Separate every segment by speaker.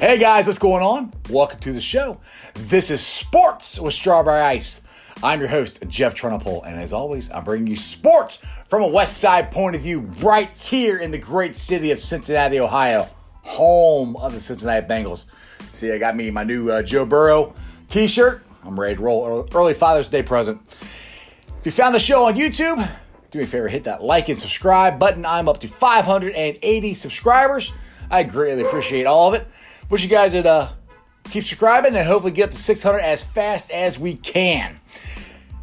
Speaker 1: Hey guys, what's going on? Welcome to the show. This is Sports with Strawberry Ice. I'm your host, Jeff Trunapole, and as always, I'm bringing you sports from a West Side point of view right here in the great city of Cincinnati, Ohio, home of the Cincinnati Bengals. See, I got me my new uh, Joe Burrow t shirt. I'm ready to roll. Early Father's Day present. If you found the show on YouTube, do me a favor, hit that like and subscribe button. I'm up to 580 subscribers. I greatly appreciate all of it. Wish you guys would uh, keep subscribing and hopefully get up to 600 as fast as we can.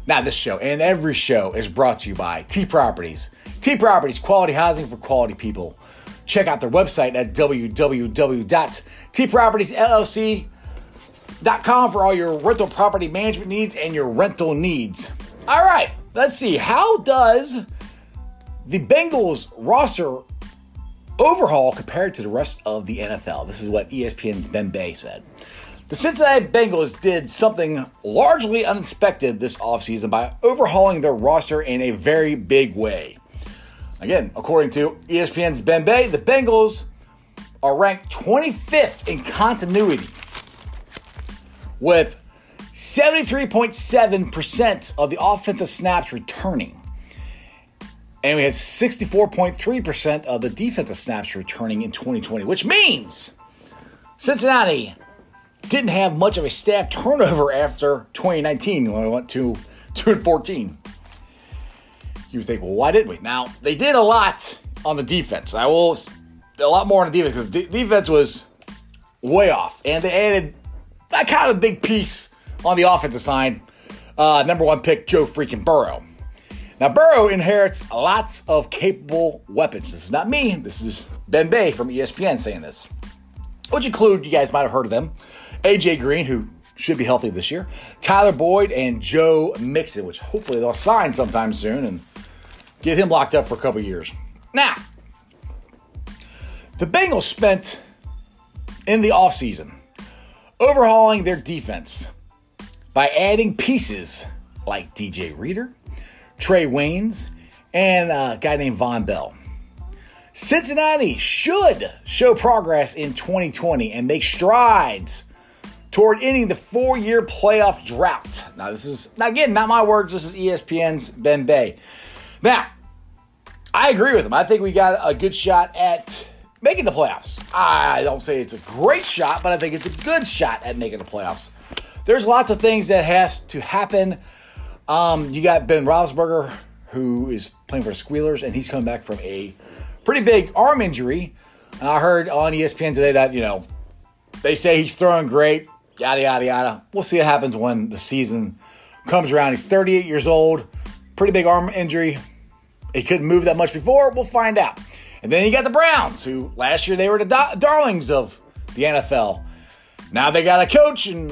Speaker 1: Now, this show and every show is brought to you by T Properties. T Properties, quality housing for quality people. Check out their website at www.tpropertiesllc.com for all your rental property management needs and your rental needs. All right, let's see. How does the Bengals roster overhaul compared to the rest of the NFL. This is what ESPN's Ben Bay said. The Cincinnati Bengals did something largely unexpected this offseason by overhauling their roster in a very big way. Again, according to ESPN's Ben Bay, the Bengals are ranked 25th in continuity with 73.7% of the offensive snaps returning. And we had 64.3% of the defensive snaps returning in 2020, which means Cincinnati didn't have much of a staff turnover after 2019 when we went to 2 and 14. You would think, well, why didn't we? Now, they did a lot on the defense. I will, a lot more on the defense because the defense was way off. And they added that kind of a big piece on the offensive side. Uh, number one pick, Joe freaking Burrow. Now, Burrow inherits lots of capable weapons. This is not me. This is Ben Bay from ESPN saying this, which include, you guys might have heard of them, AJ Green, who should be healthy this year, Tyler Boyd, and Joe Mixon, which hopefully they'll sign sometime soon and get him locked up for a couple years. Now, the Bengals spent in the offseason overhauling their defense by adding pieces like DJ Reader, Trae Waynes, and a guy named Vonn Bell. Cincinnati should show progress in 2020 and make strides toward ending the four year playoff drought. Now, this is, again, not my words, this is ESPN's Ben Bay. Now, I agree with him. I think we got a good shot at making the playoffs. I don't say it's a great shot, but I think it's a good shot at making the playoffs. There's lots of things that has to happen um, you got Ben Roethlisberger, who is playing for Squealers, and he's coming back from a pretty big arm injury. And I heard on ESPN today that, you know, they say he's throwing great, yada, yada, yada. We'll see what happens when the season comes around. He's 38 years old, pretty big arm injury. He couldn't move that much before. We'll find out. And then you got the Browns, who last year they were the darlings of the NFL. Now they got a coach, and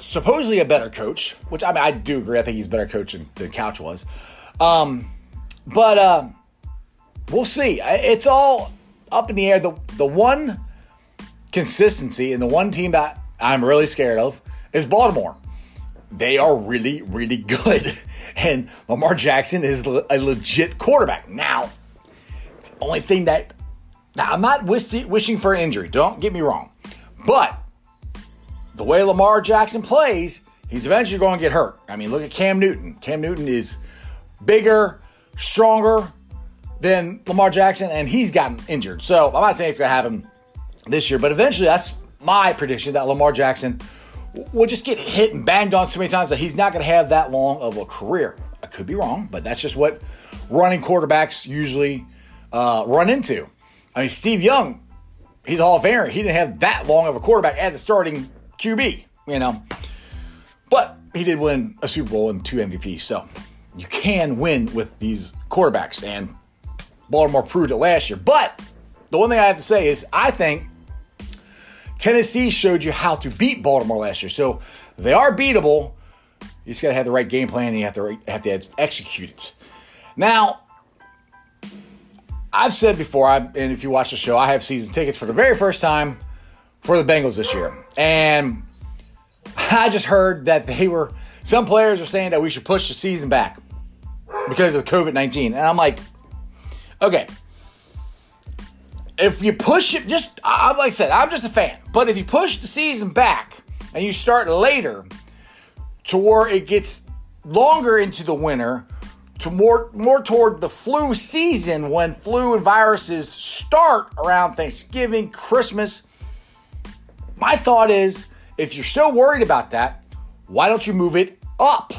Speaker 1: supposedly a better coach, which I mean, I do agree. I think he's a better coach than, than Couch was. Um, but uh, we'll see. It's all up in the air. The, the one consistency and the one team that I'm really scared of is Baltimore. They are really, really good. And Lamar Jackson is a legit quarterback. Now, the only thing that, now I'm not wishing for an injury, don't get me wrong. But the way Lamar Jackson plays, he's eventually going to get hurt. I mean, look at Cam Newton. Cam Newton is bigger, stronger than Lamar Jackson, and he's gotten injured. So I'm not saying it's going to happen this year, but eventually that's my prediction that Lamar Jackson will just get hit and banged on so many times that he's not going to have that long of a career. I could be wrong, but that's just what running quarterbacks usually uh, run into. I mean, Steve Young, he's a Hall of Famer. He didn't have that long of a quarterback as a starting QB, you know. But he did win a Super Bowl and two MVPs, so you can win with these quarterbacks, and Baltimore proved it last year. But the one thing I have to say is I think Tennessee showed you how to beat Baltimore last year, so they are beatable. You just got to have the right game plan, and you have to have to execute it. Now, I've said before, I, and if you watch the show, I have season tickets for the very first time for the Bengals this year. And I just heard that they were, some players are saying that we should push the season back because of COVID 19. And I'm like, okay, if you push it, just like I said, I'm just a fan. But if you push the season back and you start later, to where it gets longer into the winter, to more more toward the flu season when flu and viruses start around Thanksgiving, Christmas. My thought is, if you're so worried about that, why don't you move it up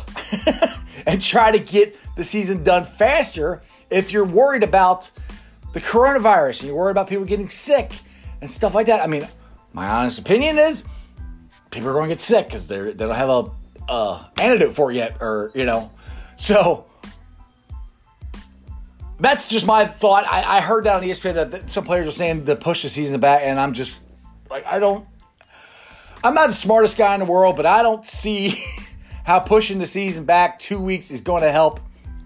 Speaker 1: and try to get the season done faster? If you're worried about the coronavirus and you're worried about people getting sick and stuff like that. I mean, my honest opinion is people are going to get sick because they don't have a antidote for it yet, or you know, so that's just my thought. I, I heard that on ESPN that, that some players are saying to push the season back, and I'm just like, I don't. I'm not the smartest guy in the world, but I don't see how pushing the season back two weeks is going to help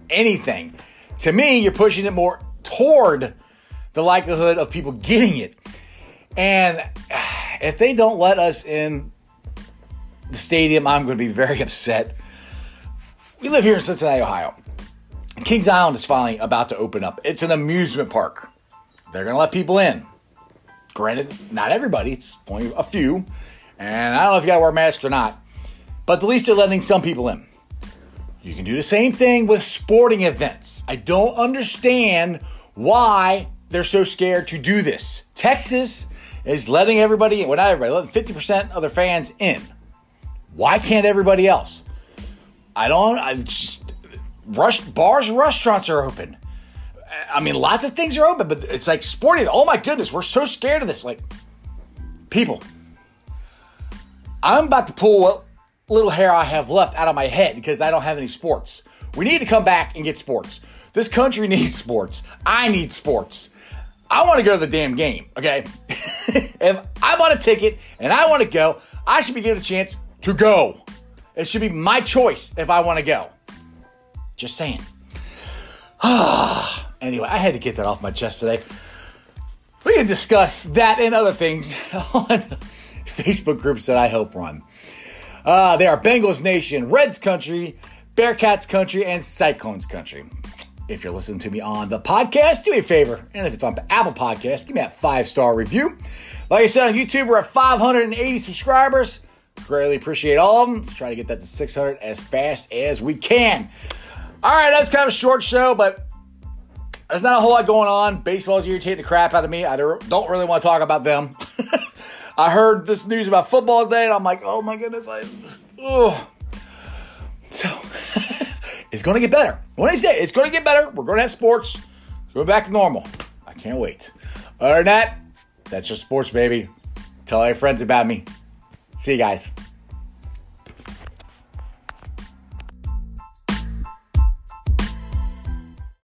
Speaker 1: anything. To me, you're pushing it more toward the likelihood of people getting it. And if they don't let us in the stadium, I'm going to be very upset. We live here in Cincinnati, Ohio. Kings Island is finally about to open up. It's an amusement park. They're going to let people in. Granted, not everybody, it's only a few. And I don't know if you got to wear a mask or not, but at least they're letting some people in. You can do the same thing with sporting events. I don't understand why they're so scared to do this. Texas is letting everybody, well, not everybody, letting 50% of their fans in. Why can't everybody else? I don't, I just, rush, bars and restaurants are open. I mean, lots of things are open, but it's like sporting. Oh my goodness, we're so scared of this. Like, people, I'm about to pull what little hair I have left out of my head because I don't have any sports. We need to come back and get sports. This country needs sports. I need sports. I want to go to the damn game, okay? if I want a ticket and I want to go, I should be given a chance to go. It should be my choice if I want to go. Just saying. anyway, I had to get that off my chest today. We can discuss that and other things on Facebook groups that I help run. Uh, they are Bengals Nation, Reds Country, Bearcats Country, and Cyclones Country. If you're listening to me on the podcast, do me a favor. And if it's on Apple Podcast, give me that five star review. Like I said on YouTube, we're at 580 subscribers. Greatly appreciate all of them. Let's try to get that to 600 as fast as we can. All right, that's kind of a short show, but there's not a whole lot going on. Baseball's irritating the crap out of me. I don't really want to talk about them. I heard this news about football today, and I'm like, oh my goodness, I, oh. So it's going to get better. Wednesday, it's going to get better. We're going to have sports. We're back to normal. I can't wait. Other than that, that's just sports, baby. Tell all your friends about me. See you guys.